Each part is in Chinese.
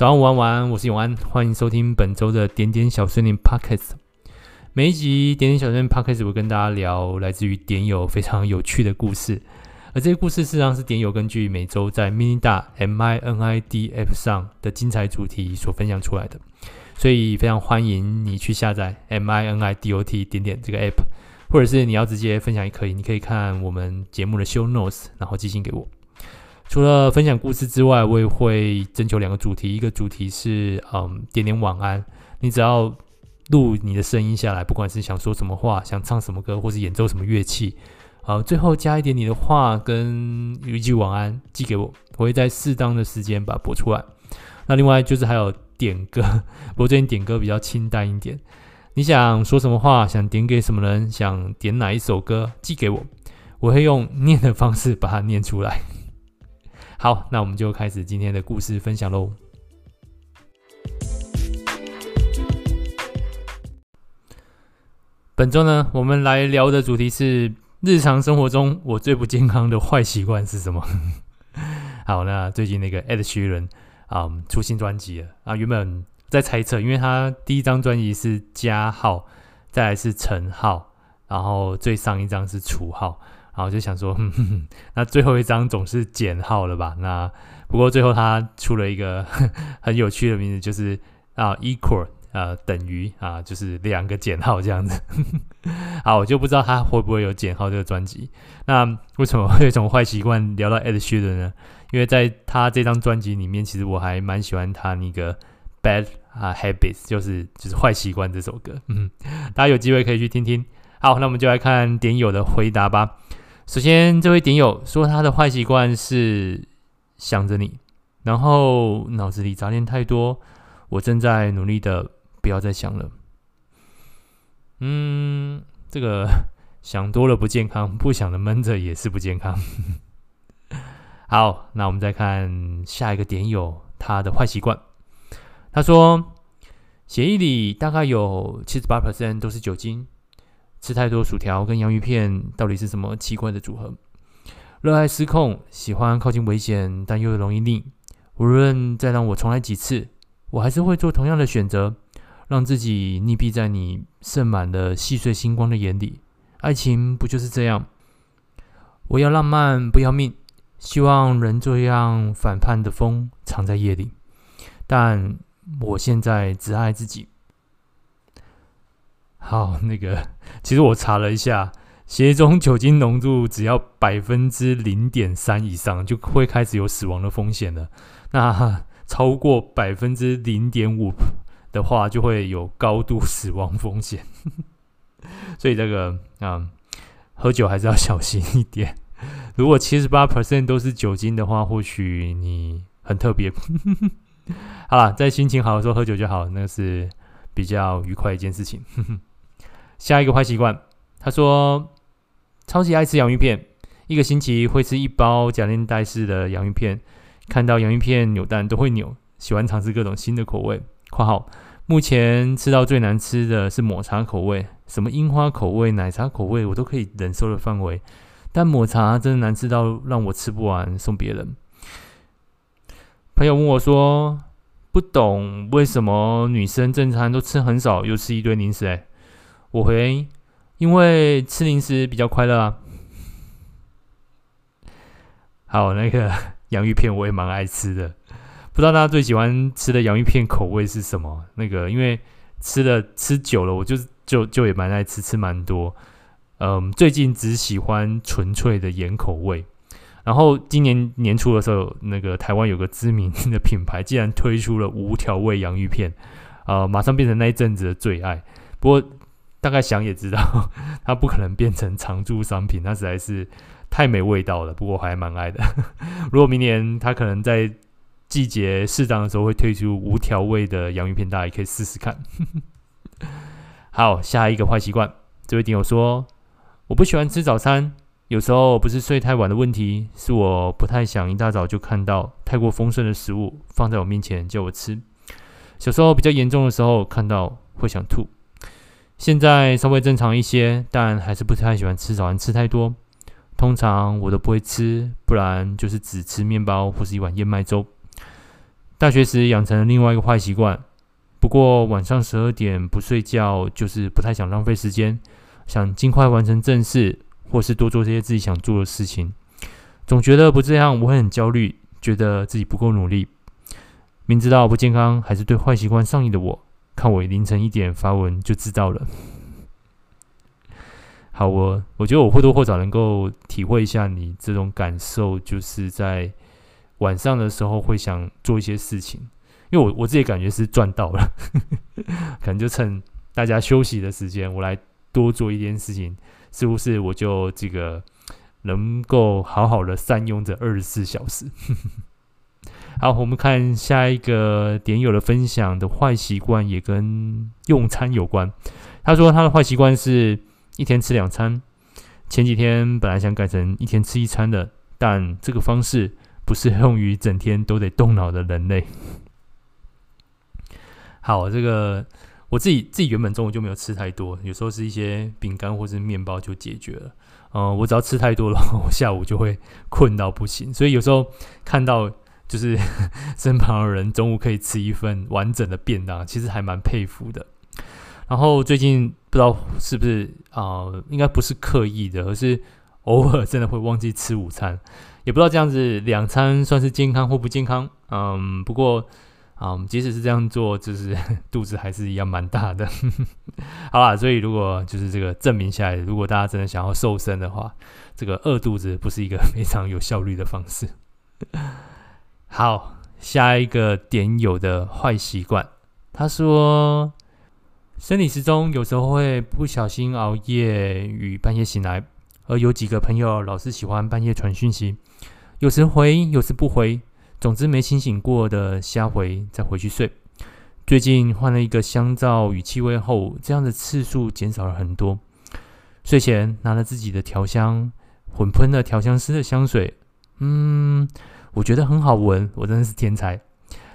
早安，午安，晚安，我是永安，欢迎收听本周的点点小森林 Podcast。每一集点点小森林 Podcast 我跟大家聊来自于点友非常有趣的故事，而这些故事事实上是点友根据每周在 Minida M I N I D App 上的精彩主题所分享出来的，所以非常欢迎你去下载 M I N I D O T 点点这个 App，或者是你要直接分享也可以，你可以看我们节目的 Show Notes，然后寄信给我。除了分享故事之外，我也会征求两个主题。一个主题是，嗯，点点晚安。你只要录你的声音下来，不管是想说什么话，想唱什么歌，或是演奏什么乐器，好，最后加一点你的话跟一句晚安寄给我，我会在适当的时间把它播出来。那另外就是还有点歌，不过最近点歌比较清淡一点。你想说什么话，想点给什么人，想点哪一首歌，寄给我，我会用念的方式把它念出来。好，那我们就开始今天的故事分享喽。本周呢，我们来聊的主题是日常生活中我最不健康的坏习惯是什么？好，那最近那个 Ed Sheeran 啊、出新专辑了啊。原本在猜测，因为他第一张专辑是加号，再来是乘号，然后最上一张是除号。然后就想说哼哼哼，那最后一张总是减号了吧？那不过最后他出了一个 很有趣的名字，就是啊，equal 啊，等于啊，就是两个减号这样子。好，我就不知道他会不会有减号这个专辑。那为什么会有这种坏习惯聊到 Ed Sheeran 呢？因为在他这张专辑里面，其实我还蛮喜欢他那个 Bad 啊 Habits，就是就是坏习惯这首歌。嗯，大家有机会可以去听听。好，那我们就来看点友的回答吧。首先，这位点友说他的坏习惯是想着你，然后脑子里杂念太多。我正在努力的不要再想了。嗯，这个想多了不健康，不想的闷着也是不健康。好，那我们再看下一个点友他的坏习惯。他说，血液里大概有七十八 percent 都是酒精。吃太多薯条跟洋芋片到底是什么奇怪的组合？热爱失控，喜欢靠近危险，但又容易腻。无论再让我重来几次，我还是会做同样的选择，让自己溺毙在你盛满了细碎星光的眼里。爱情不就是这样？我要浪漫，不要命。希望能这样反叛的风藏在夜里，但我现在只爱自己。好，那个，其实我查了一下，血液中酒精浓度只要百分之零点三以上，就会开始有死亡的风险了。那超过百分之零点五的话，就会有高度死亡风险。所以这个啊、嗯，喝酒还是要小心一点。如果七十八 percent 都是酒精的话，或许你很特别。好了，在心情好的时候喝酒就好，那是比较愉快一件事情。下一个坏习惯，他说超级爱吃洋芋片，一个星期会吃一包夹链袋式的洋芋片，看到洋芋片扭蛋都会扭，喜欢尝试各种新的口味。括号目前吃到最难吃的是抹茶口味，什么樱花口味、奶茶口味我都可以忍受的范围，但抹茶真的难吃到让我吃不完送别人。朋友问我说，不懂为什么女生正餐都吃很少，又吃一堆零食哎。我回，因为吃零食比较快乐啊。好，那个 洋芋片我也蛮爱吃的，不知道大家最喜欢吃的洋芋片口味是什么？那个因为吃了吃久了，我就就就也蛮爱吃，吃蛮多。嗯，最近只喜欢纯粹的盐口味。然后今年年初的时候，那个台湾有个知名的品牌竟然推出了无调味洋芋片，呃，马上变成那一阵子的最爱。不过。大概想也知道，它不可能变成常驻商品，它实在是太没味道了。不过我还蛮爱的。如果明年它可能在季节适当的时候会推出无调味的洋芋片，大家也可以试试看。好，下一个坏习惯，这位听友说，我不喜欢吃早餐，有时候不是睡太晚的问题，是我不太想一大早就看到太过丰盛的食物放在我面前叫我吃。小时候比较严重的时候，看到会想吐。现在稍微正常一些，但还是不太喜欢吃早餐吃太多。通常我都不会吃，不然就是只吃面包或是一碗燕麦粥。大学时养成了另外一个坏习惯，不过晚上十二点不睡觉，就是不太想浪费时间，想尽快完成正事，或是多做些自己想做的事情。总觉得不这样我会很焦虑，觉得自己不够努力。明知道不健康，还是对坏习惯上瘾的我，看我凌晨一点发文就知道了。好，我我觉得我或多或少能够体会一下你这种感受，就是在晚上的时候会想做一些事情，因为我我自己感觉是赚到了，可能就趁大家休息的时间，我来多做一件事情，是不是我就这个能够好好的善用这二十四小时？好，我们看下一个点友的分享的坏习惯也跟用餐有关。他说他的坏习惯是。一天吃两餐，前几天本来想改成一天吃一餐的，但这个方式不适用于整天都得动脑的人类。好，这个我自己自己原本中午就没有吃太多，有时候是一些饼干或是面包就解决了。嗯、我只要吃太多了，我下午就会困到不行。所以有时候看到就是 身旁的人中午可以吃一份完整的便当，其实还蛮佩服的。然后最近。不知道是不是啊、应该不是刻意的，而是偶尔真的会忘记吃午餐。也不知道这样子两餐算是健康或不健康。嗯，不过嗯，即使是这样做，就是 肚子还是一样蛮大的。好啦，所以如果就是这个证明下来，如果大家真的想要瘦身的话，这个饿肚子不是一个非常有效率的方式。好，下一个点友的坏习惯，他说。生理时钟有时候会不小心熬夜与半夜醒来，而有几个朋友老是喜欢半夜传讯息，有时回，有时不回，总之没清醒过的瞎回再回去睡。最近换了一个香皂与气味后，这样的次数减少了很多。睡前拿了自己的调香，混喷了调香师的香水，嗯，我觉得很好闻，我真的是天才。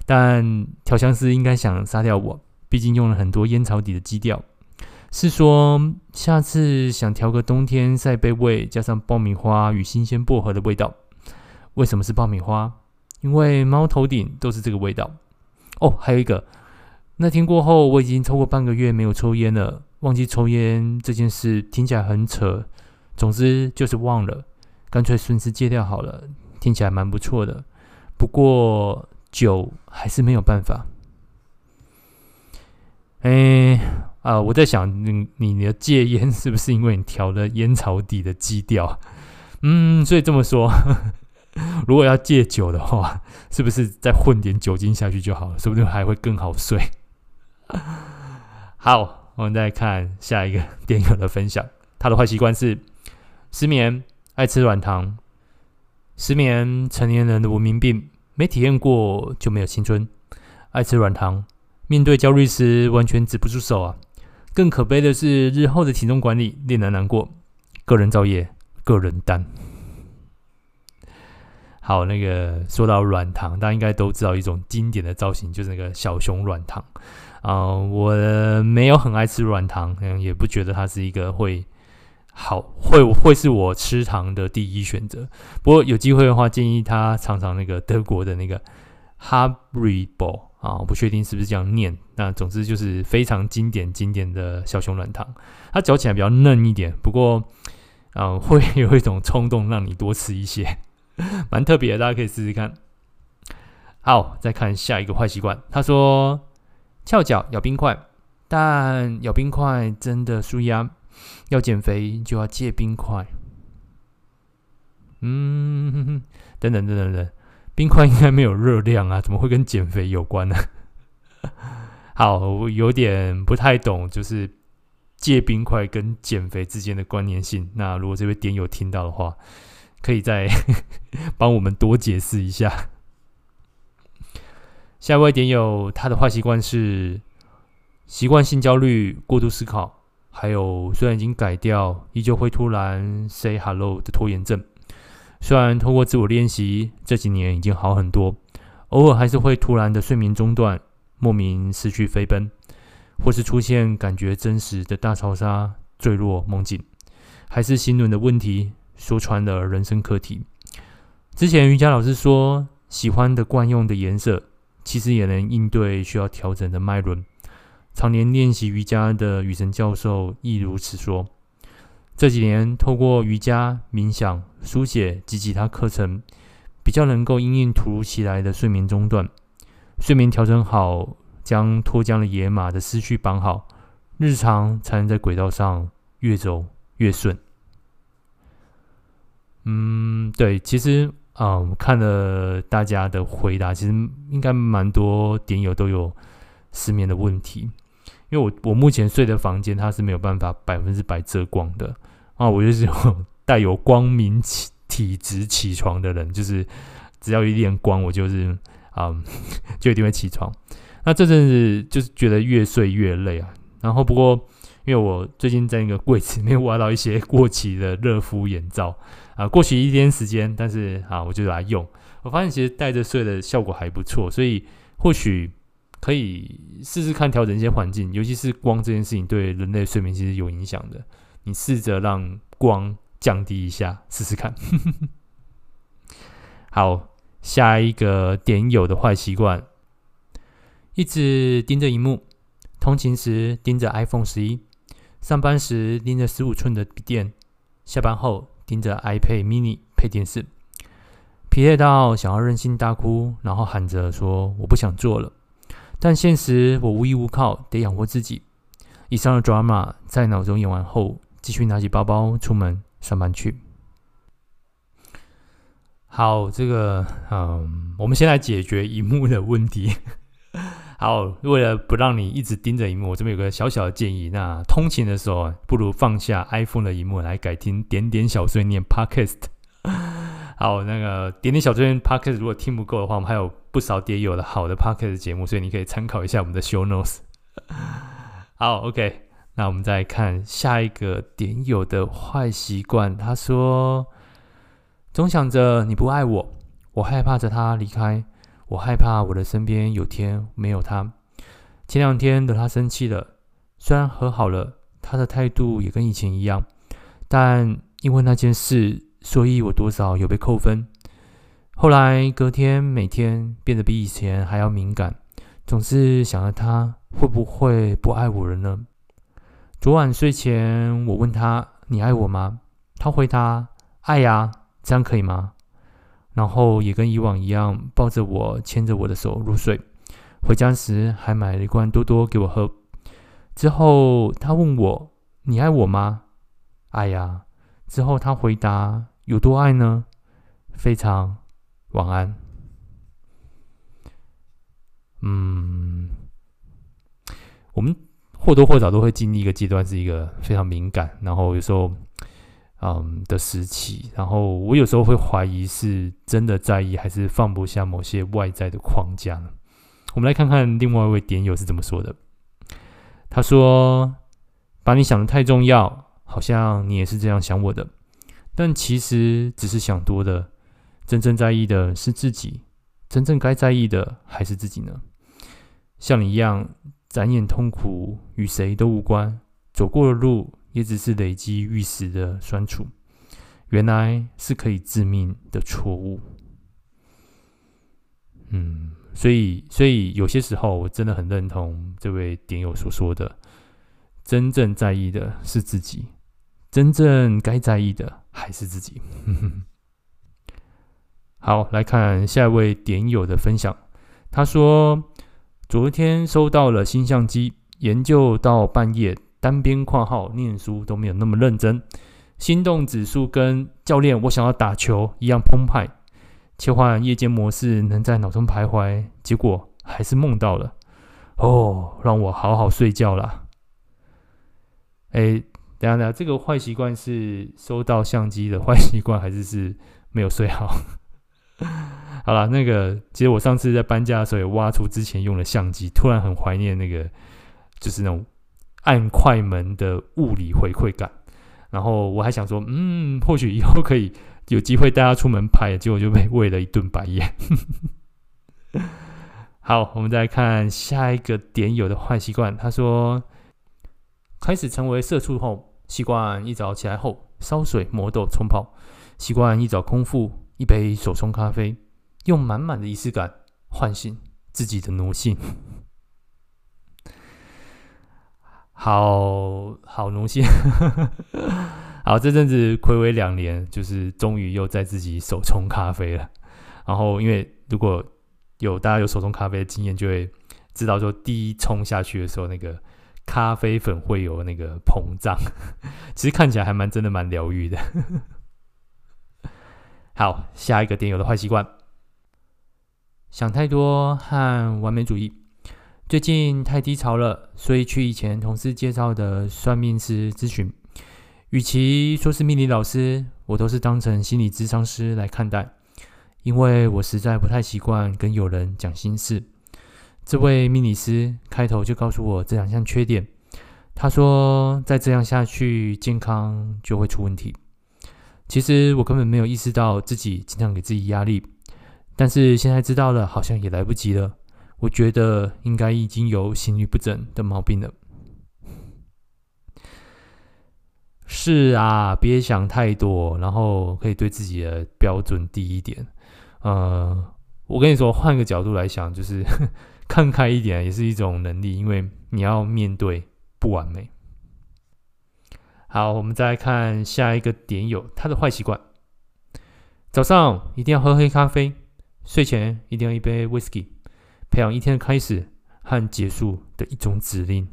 但调香师应该想杀掉我。毕竟用了很多烟草底的基调，是说下次想调个冬天晒被味，加上爆米花与新鲜薄荷的味道。为什么是爆米花？因为猫头顶都是这个味道。哦，还有一个，那天过后我已经超过半个月没有抽烟了，忘记抽烟这件事听起来很扯，总之就是忘了，干脆顺势戒掉好了，听起来蛮不错的。不过酒还是没有办法。哎，啊、我在想，你你的戒烟是不是因为你调了烟草底的基调？嗯，所以这么说，如果要戒酒的话，是不是再混点酒精下去就好了？说不定还会更好睡。好，我们再看下一个点友的分享，他的坏习惯是失眠，爱吃软糖。失眠，成年人的文明病，没体验过就没有青春。爱吃软糖。面对焦虑时，完全止不住手啊！更可悲的是，日后的体重管理令人难过。个人造业，个人担。好，那个说到软糖，大家应该都知道一种经典的造型，就是那个小熊软糖啊、我没有很爱吃软糖，嗯，也不觉得它是一个会好会会是我吃糖的第一选择。不过有机会的话，建议他尝尝那个德国的那个 Haribo。啊，不确定是不是这样念。那总之就是非常经典经典的小熊软糖，它嚼起来比较嫩一点，不过，啊、呃，会有一种冲动让你多吃一些，蛮特别的，大家可以试试看。好，再看下一个坏习惯。他说翘脚咬冰块，但咬冰块真的舒压，要减肥就要戒冰块。嗯，等等等等等。冰块应该没有热量啊，怎么会跟减肥有关呢？好，我有点不太懂，就是戒冰块跟减肥之间的关联性。那如果这位点友听到的话，可以再 帮我们多解释一下。下一位点友，他的坏习惯是习惯性焦虑、过度思考，还有虽然已经改掉，依旧会突然 say hello 的拖延症。虽然通过自我练习，这几年已经好很多，偶尔还是会突然的睡眠中断，莫名失去飞奔，或是出现感觉真实的大潮沙坠落梦境，还是心轮的问题，说穿了人生课题。之前瑜伽老师说，喜欢的惯用的颜色其实也能应对需要调整的脉轮。常年练习瑜伽的雨神教授亦如此说。这几年透过瑜伽、冥想、书写及其他课程，比较能够因应突如其来的睡眠中断，睡眠调整好，将脱缰的野马的思绪绑好，日常才能在轨道上越走越顺。嗯，对，其实啊，我、嗯、看了大家的回答，其实应该蛮多点友都有失眠的问题。因为我我目前睡的房间，它是没有办法百分之百遮光的啊，我就是 带有光明体体质起床的人，就是只要一点光，我就是啊、嗯，就一定会起床。那这阵子就是觉得越睡越累啊。然后不过，因为我最近在那个柜子里面 挖到一些过期的热敷眼罩啊，过期一天时间，但是啊，我就来用，我发现其实戴着睡的效果还不错，所以或许。可以试试看调整一些环境，尤其是光这件事情对人类睡眠其实有影响的。你试着让光降低一下，试试看。好，下一个点友的坏习惯：一直盯着荧幕，通勤时盯着 iPhone 十一，上班时盯着十五寸的笔电，下班后盯着 iPad mini 配电视，疲累到想要任性大哭，然后喊着说：“我不想做了。”但现实，我无依无靠，得养活自己。以上的 drama 在脑中演完后，继续拿起包包出门上班去。好，这个，嗯，我们先来解决萤幕的问题。好，为了不让你一直盯着萤幕，我这边有个小小的建议：那通勤的时候，不如放下 iPhone 的萤幕，来改听点点小碎念 Podcast。好，那个点点小碎念 Podcast，如果听不够的话，我们还有不少点友的好的 Podcast 节目，所以你可以参考一下我们的 Show Notes。好，OK，那我们再看下一个点友的坏习惯。他说：“总想着你不爱我，我害怕着他离开，我害怕我的身边有天没有他。前两天惹他生气了，虽然和好了，他的态度也跟以前一样，但因为那件事。”所以我多少有被扣分。后来隔天每天变得比以前还要敏感，总是想着他会不会不爱我了呢？昨晚睡前我问他：“你爱我吗？”他回答：“爱呀，这样可以吗？”然后也跟以往一样抱着我，牵着我的手入睡。回家时还买了一罐多多给我喝。之后他问我：“你爱我吗？”“爱呀。”之后他回答。有多爱呢？非常晚安。嗯，我们或多或少都会经历一个阶段，是一个非常敏感，然后有时候嗯的时期。然后我有时候会怀疑，是真的在意，还是放不下某些外在的框架呢？我们来看看另外一位点友是怎么说的。他说：“把你想得太重要，好像你也是这样想我的。”但其实只是想多的，真正在意的是自己，真正该在意的还是自己呢？像你一样，展演痛苦与谁都无关，走过的路也只是累积玉石的酸楚，原来是可以致命的错误。嗯，所以，所以有些时候我真的很认同这位点友所说的，真正在意的是自己。真正该在意的还是自己。好，来看下一位点友的分享。他说：“昨天收到了新相机，研究到半夜，单边括号念书都没有那么认真，心动指数跟教练我想要打球一样澎湃。切换夜间模式，能在脑中徘徊，结果还是梦到了。哦，让我好好睡觉啦。哎。”等下，等下，这个坏习惯是收到相机的坏习惯，还是是没有睡好？好了，那个其实我上次在搬家的时候，也挖出之前用的相机，突然很怀念那个，就是那种按快门的物理回馈感。然后我还想说，嗯，或许以后可以有机会带他出门拍，结果就被 喂了一顿白眼。好，我们再看下一个点友的坏习惯，他说。开始成为社畜后，习惯一早起来后烧水磨豆冲泡，习惯一早空腹一杯手冲咖啡，用满满的仪式感唤醒自己的奴性。好好奴性。好，这阵子睽违两年，就是终于又在自己手冲咖啡了。然后，因为如果有大家有手冲咖啡的经验，就会知道说，第一冲下去的时候，那个咖啡粉会有那个膨胀，其实看起来还蛮真的蛮疗愈的。好，下一个点有的坏习惯，想太多和完美主义。最近太低潮了，所以去以前同事介绍的算命师咨询。与其说是命理老师，我都是当成心理咨商师来看待，因为我实在不太习惯跟有人讲心事。这位命理师开头就告诉我这两项缺点，他说再这样下去，健康就会出问题。其实我根本没有意识到自己经常给自己压力，但是现在知道了，好像也来不及了。我觉得应该已经有心律不整的毛病了。是啊，别想太多，然后可以对自己的标准低一点。呃，我跟你说，换个角度来想，就是 看开一点也是一种能力，因为你要面对不完美。好，我们再来看下一个点友，他的坏习惯：早上一定要喝黑咖啡，睡前一定要一杯 whisky。培养一天的开始和结束的一种指令。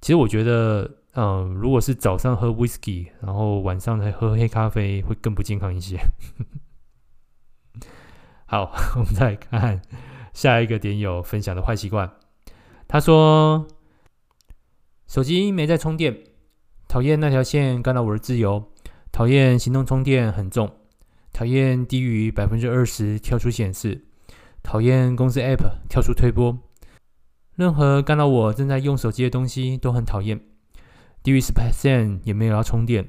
其实我觉得，嗯、如果是早上喝 whisky，然后晚上才喝黑咖啡，会更不健康一些。好，我们再看下一个点友分享的坏习惯。他说：手机没在充电，讨厌那条线干扰我的自由，讨厌行动充电很重，讨厌低于百分之二十跳出显示。讨厌公司 App 跳出推播，任何干扰我正在用手机的东西都很讨厌。低于十 percent 也没有要充电。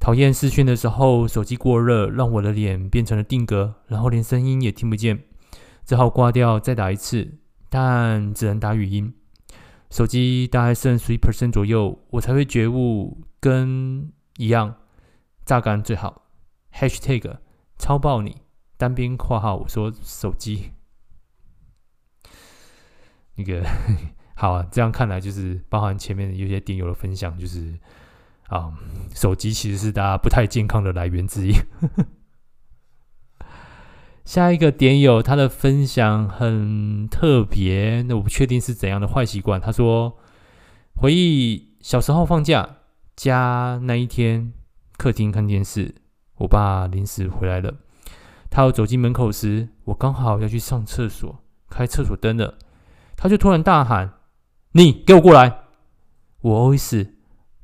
讨厌视讯的时候手机过热，让我的脸变成了定格，然后连声音也听不见，只好挂掉再打一次，但只能打语音。手机大概剩十一 percent 左右，我才会觉悟跟一样，榨干最好。Hashtag 超爆你。单边括号我说手机，那个 好啊，这样看来就是包含前面有些点友的分享，就是啊，手机其实是大家不太健康的来源之一。下一个点友他的分享很特别，那我不确定是怎样的坏习惯。他说回忆小时候放假，家那一天客厅看电视，我爸临时回来了。他要走进门口时，我刚好要去上厕所，开厕所灯了。他就突然大喊：“你给我过来！”我 OS：“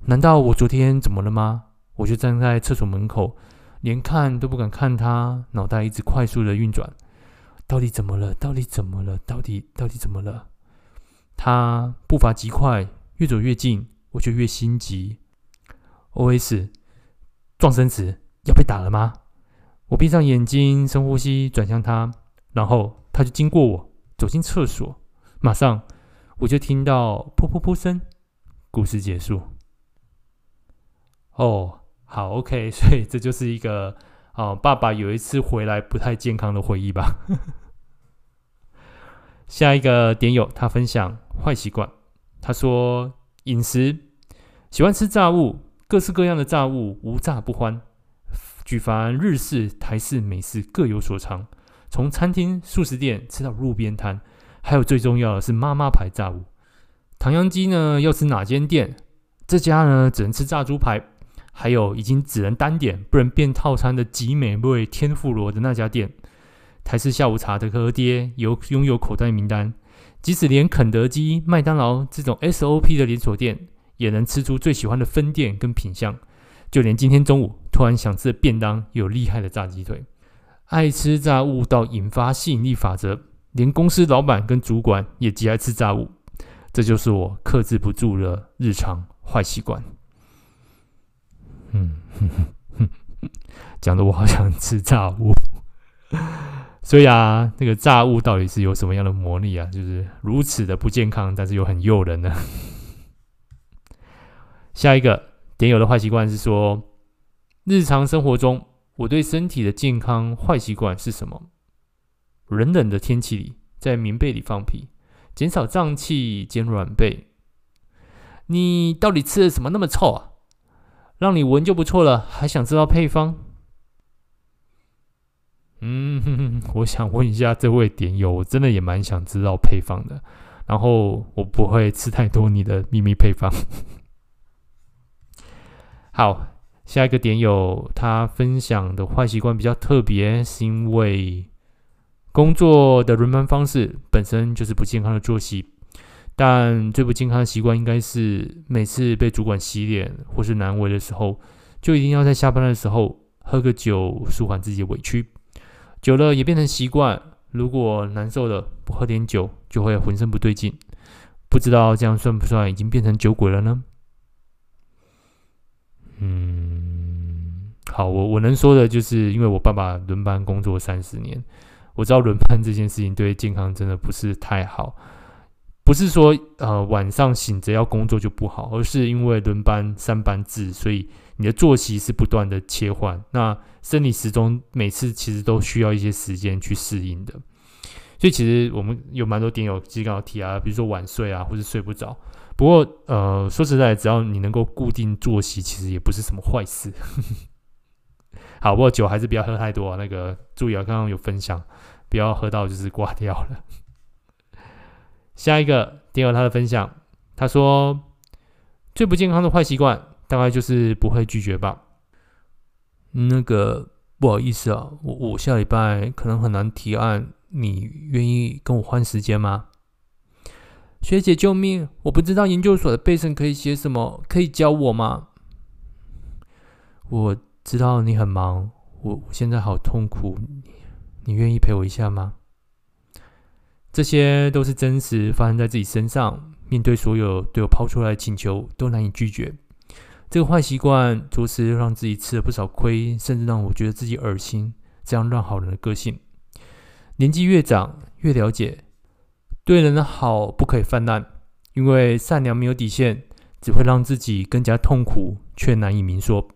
难道我昨天怎么了吗？”我就站在厕所门口，连看都不敢看他，脑袋一直快速的运转：到底怎么了？到底怎么了？到底到底怎么了？他步伐极快，越走越近，我就越心急。OS：状声词要被打了吗？我闭上眼睛，深呼吸，转向他，然后他就经过我，走进厕所。马上我就听到噗噗噗声，故事结束。哦，好，OK，所以这就是一个哦，爸爸有一次回来不太健康的回忆吧。下一个点友他分享坏习惯，他说饮食喜欢吃炸物，各式各样的炸物，无炸不欢。举凡日式、台式、美式各有所长，从餐厅、素食店吃到路边摊，还有最重要的是妈妈牌炸物。唐扬鸡呢，要吃哪间店？这家呢，只能吃炸猪排。还有已经只能单点不能变套餐的极美味天妇罗的那家店。台式下午茶的干爹有拥有口袋名单，即使连肯德基、麦当劳这种 SOP 的连锁店，也能吃出最喜欢的分店跟品相。就连今天中午突然想吃的便当，有厉害的炸鸡腿。爱吃炸物到引发吸引力法则，连公司老板跟主管也极爱吃炸物。这就是我克制不住的日常坏习惯。嗯，哼哼哼，讲的我好想吃炸物。所以啊，那个炸物到底是有什么样的魔力啊？就是如此的不健康，但是又很诱人呢。下一个。点友的坏习惯是说，日常生活中我对身体的健康坏习惯是什么？冷冷的天气里，在棉被里放屁，减少胀气，减软背。你到底吃了什么那么臭啊？让你闻就不错了，还想知道配方？嗯哼哼，我想问一下这位点友，我真的也蛮想知道配方的。然后我不会吃太多你的秘密配方。好，下一个点友他分享的坏习惯比较特别，是因为工作的轮班方式本身就是不健康的作息。但最不健康的习惯应该是每次被主管洗脸或是难为的时候，就一定要在下班的时候喝个酒舒缓自己的委屈。久了也变成习惯，如果难受了不喝点酒，就会浑身不对劲。不知道这样算不算已经变成酒鬼了呢？嗯，好，我我能说的就是，因为我爸爸轮班工作三十年，我知道轮班这件事情对健康真的不是太好。不是说呃晚上醒着要工作就不好，而是因为轮班三班制，所以你的作息是不断的切换。那生理时钟每次其实都需要一些时间去适应的。所以其实我们有蛮多点友其实刚好提啊，比如说晚睡啊，或是睡不着。不过呃说实在，只要你能够固定作息，其实也不是什么坏事。好，不过酒还是不要喝太多啊。那个注意啊，刚刚有分享，不要喝到就是挂掉了。下一个点友他的分享，他说最不健康的坏习惯大概就是不会拒绝吧。那个不好意思啊，我我下礼拜可能很难提案，你愿意跟我换时间吗？学姐救命！我不知道研究所的备审可以写什么，可以教我吗？我知道你很忙，我我现在好痛苦，你愿意陪我一下吗？这些都是真实发生在自己身上。面对所有对我抛出来的请求，都难以拒绝。这个坏习惯着实让自己吃了不少亏，甚至让我觉得自己恶心。这样乱好人的个性，年纪越长越了解，对人的好不可以泛滥，因为善良没有底线，只会让自己更加痛苦，却难以明说。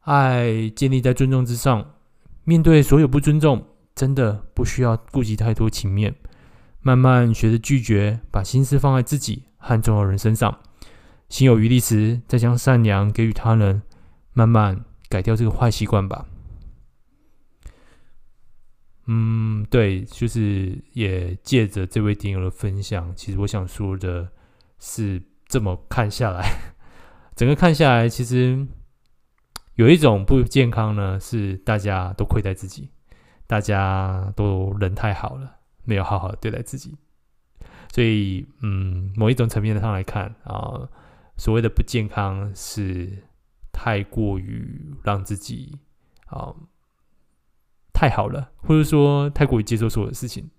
爱建立在尊重之上，面对所有不尊重，真的不需要顾及太多情面。慢慢学着拒绝，把心思放在自己和重要人身上，心有余力时，再将善良给予他人，慢慢改掉这个坏习惯吧。嗯，对，就是也借着这位点友的分享，其实我想说的是，这么看下来，整个看下来，其实有一种不健康呢，是大家都亏待自己，大家都人太好了。没有好好对待自己，所以，嗯，某一种层面上来看啊，所谓的不健康是太过于让自己啊太好了，或者说太过于接受所有的事情。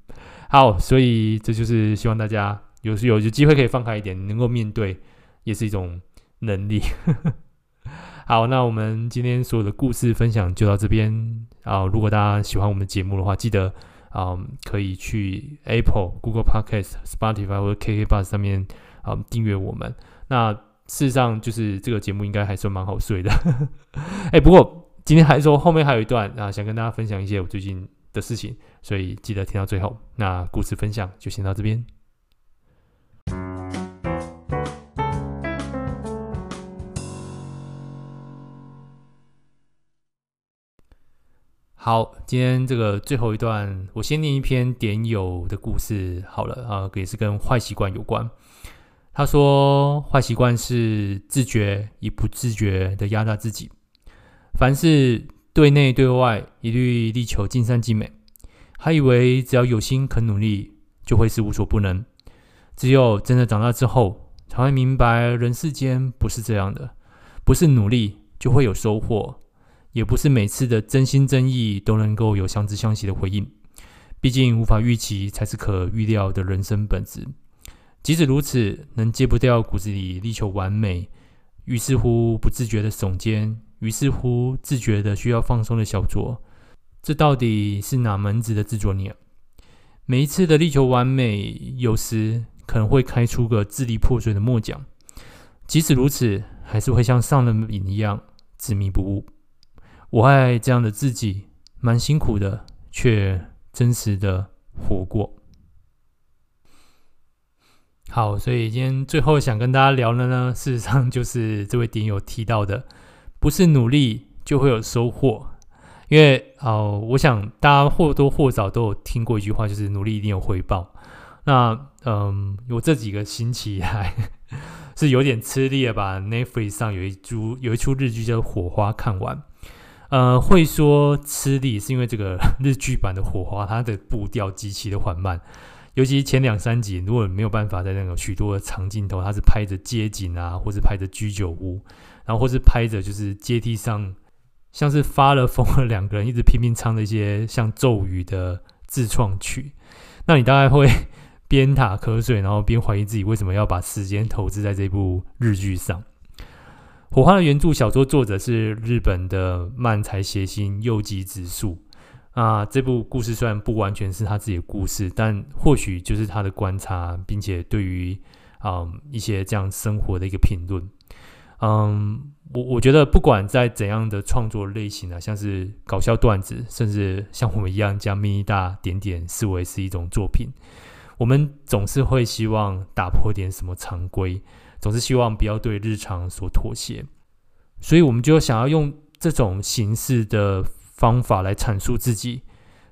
好，所以这就是希望大家有时有有机会可以放开一点，能够面对，也是一种能力。好，那我们今天所有的故事分享就到这边啊。如果大家喜欢我们的节目的话，记得。啊、嗯，可以去 Apple、Google Podcast、Spotify 或者 KK Bus 上面啊、嗯、订阅我们。那事实上，就是这个节目应该还算蛮好睡的。哎、不过今天还说后面还有一段啊，想跟大家分享一些我最近的事情，所以记得听到最后。那故事分享就先到这边。好，今天这个最后一段，我先念一篇点友的故事好了啊，也是跟坏习惯有关。他说，坏习惯是自觉与不自觉的压榨自己，凡事对内对外一律力求尽善尽美，还以为只要有心肯努力，就会是无所不能。只有真的长大之后，才会明白人世间不是这样的，不是努力就会有收获。也不是每次的真心真意都能够有相知相惜的回应，毕竟无法预期才是可预料的人生本质。即使如此，能戒不掉骨子里力求完美，于是乎不自觉的耸肩，于是乎自觉的需要放松的小酌，这到底是哪门子的自作孽？每一次的力求完美，有时可能会开出个支离破碎的末奖。即使如此，还是会像上了瘾一样执迷不悟。我爱这样的自己，蛮辛苦的，却真实的活过。好，所以今天最后想跟大家聊的呢，事实上就是这位点友提到的，不是努力就会有收获。因为哦，我想大家或多或少都有听过一句话，就是努力一定有回报。那嗯，我这几个星期来是有点吃力的，把 Netflix 上有一出有一出日剧叫《火花》看完。呃，会说吃力是因为这个 日剧版的《火花》，它的步调极其的缓慢。尤其前两三集，如果没有办法在那个许多的长镜头，它是拍着街景啊，或是拍着居酒屋，然后或是拍着就是阶梯上，像是发了疯的两个人一直拼命唱的一些像咒语的自创曲，那你大概会 边打瞌睡，然后边怀疑自己为什么要把时间投资在这部日剧上。火花的原著小说作者是日本的漫才谐星柚木直树。啊，这部故事虽然不完全是他自己的故事，但或许就是他的观察，并且对于嗯一些这样生活的一个评论。嗯，我我觉得不管在怎样的创作类型啊，像是搞笑段子，甚至像我们一样将咪咪大点点视为是一种作品，我们总是会希望打破点什么常规，总是希望不要对日常所妥协，所以我们就想要用这种形式的。方法来阐述自己，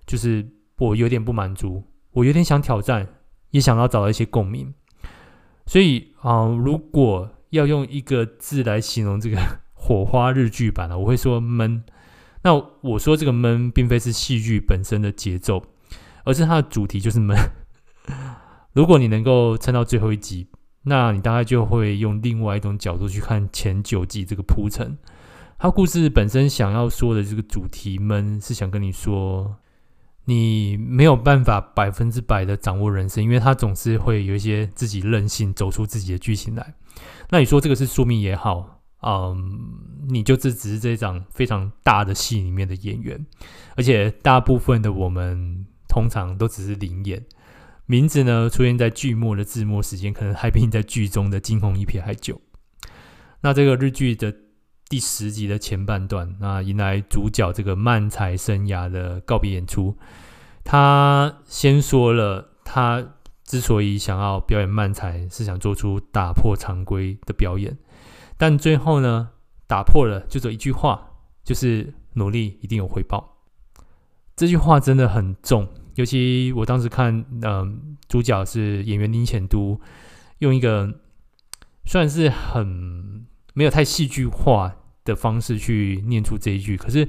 就是我有点不满足，我有点想挑战，也想要找到一些共鸣。所以啊、如果要用一个字来形容这个火花日剧版呢，我会说闷。那我说这个闷，并非是戏剧本身的节奏，而是它的主题就是闷。如果你能够撑到最后一集，那你大概就会用另外一种角度去看前九集这个铺陈。他故事本身想要说的这个主题闷，是想跟你说，你没有办法百分之百的掌握人生，因为他总是会有一些自己任性，走出自己的剧情来。那你说这个是宿命也好，嗯，你就这只是这一场非常大的戏里面的演员，而且大部分的我们通常都只是临演，名字呢出现在剧末的字幕时间，可能还比你在剧中的惊鸿一瞥还久。那这个日剧的。第十集的前半段，那迎来主角这个漫才生涯的告别演出。他先说了，他之所以想要表演漫才，是想做出打破常规的表演。但最后呢，打破了，就这一句话，就是努力一定有回报。这句话真的很重，尤其我当时看，嗯、主角是演员林遣都，用一个算是很。没有太戏剧化的方式去念出这一句，可是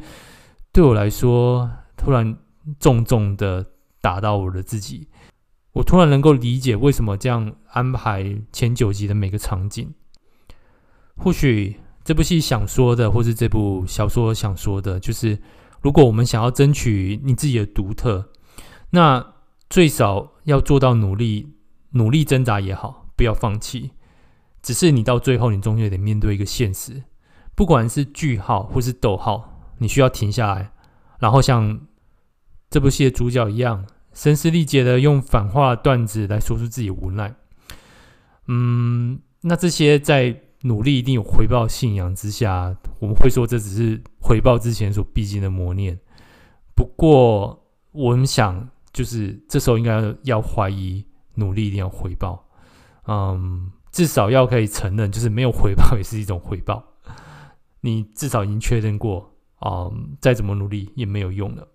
对我来说，突然重重的打到我的自己。我突然能够理解为什么这样安排前九集的每个场景。或许这部戏想说的，或是这部小说想说的，就是如果我们想要争取你自己的独特，那最少要做到努力，努力挣扎也好，不要放弃。只是你到最后，你终究得面对一个现实，不管是句号或是逗号，你需要停下来，然后像这部戏的主角一样，声嘶力竭的用反话段子来说出自己无奈。嗯，那这些在努力一定有回报信仰之下，我们会说这只是回报之前所必经的磨练。不过，我们想，就是这时候应该要怀疑努力一定要回报。嗯。至少要可以承认，就是没有回报也是一种回报。你至少已经确认过，啊、嗯，再怎么努力也没有用了。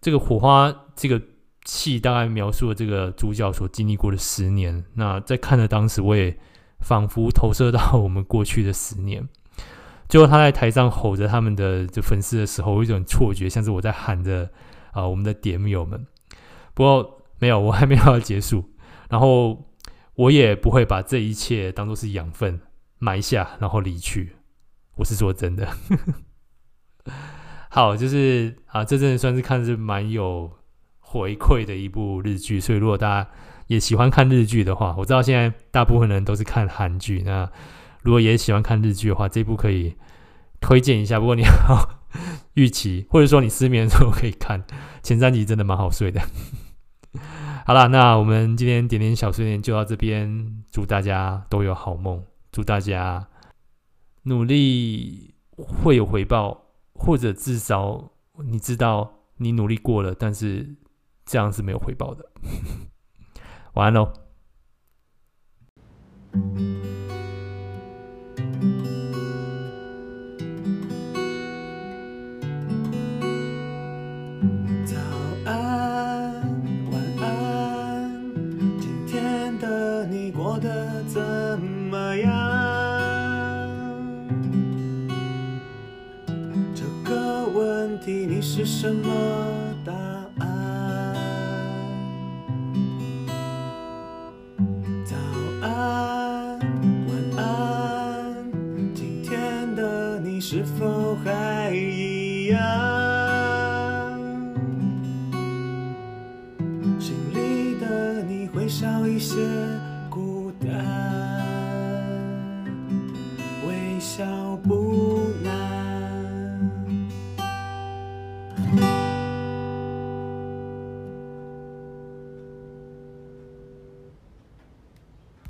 这个火花，这个戏大概描述了这个主角所经历过的十年。那在看的当时，我也仿佛投射到我们过去的十年。最后他在台上吼着他们的就粉丝的时候，有一种错觉，像是我在喊着啊，我们的点友们。不过没有，我还没有要结束。然后。我也不会把这一切当作是养分埋下，然后离去。我是说真的。好，就是啊，这真的算是看是蛮有回馈的一部日剧。所以，如果大家也喜欢看日剧的话，我知道现在大部分人都是看韩剧。那如果也喜欢看日剧的话，这部可以推荐一下。不过你要 预期，或者说你失眠的时候可以看 前三集，真的蛮好睡的。好了，那我们今天点点小碎念就到这边。祝大家都有好梦，祝大家努力会有回报，或者至少你知道你努力过了，但是这样是没有回报的。晚安喽。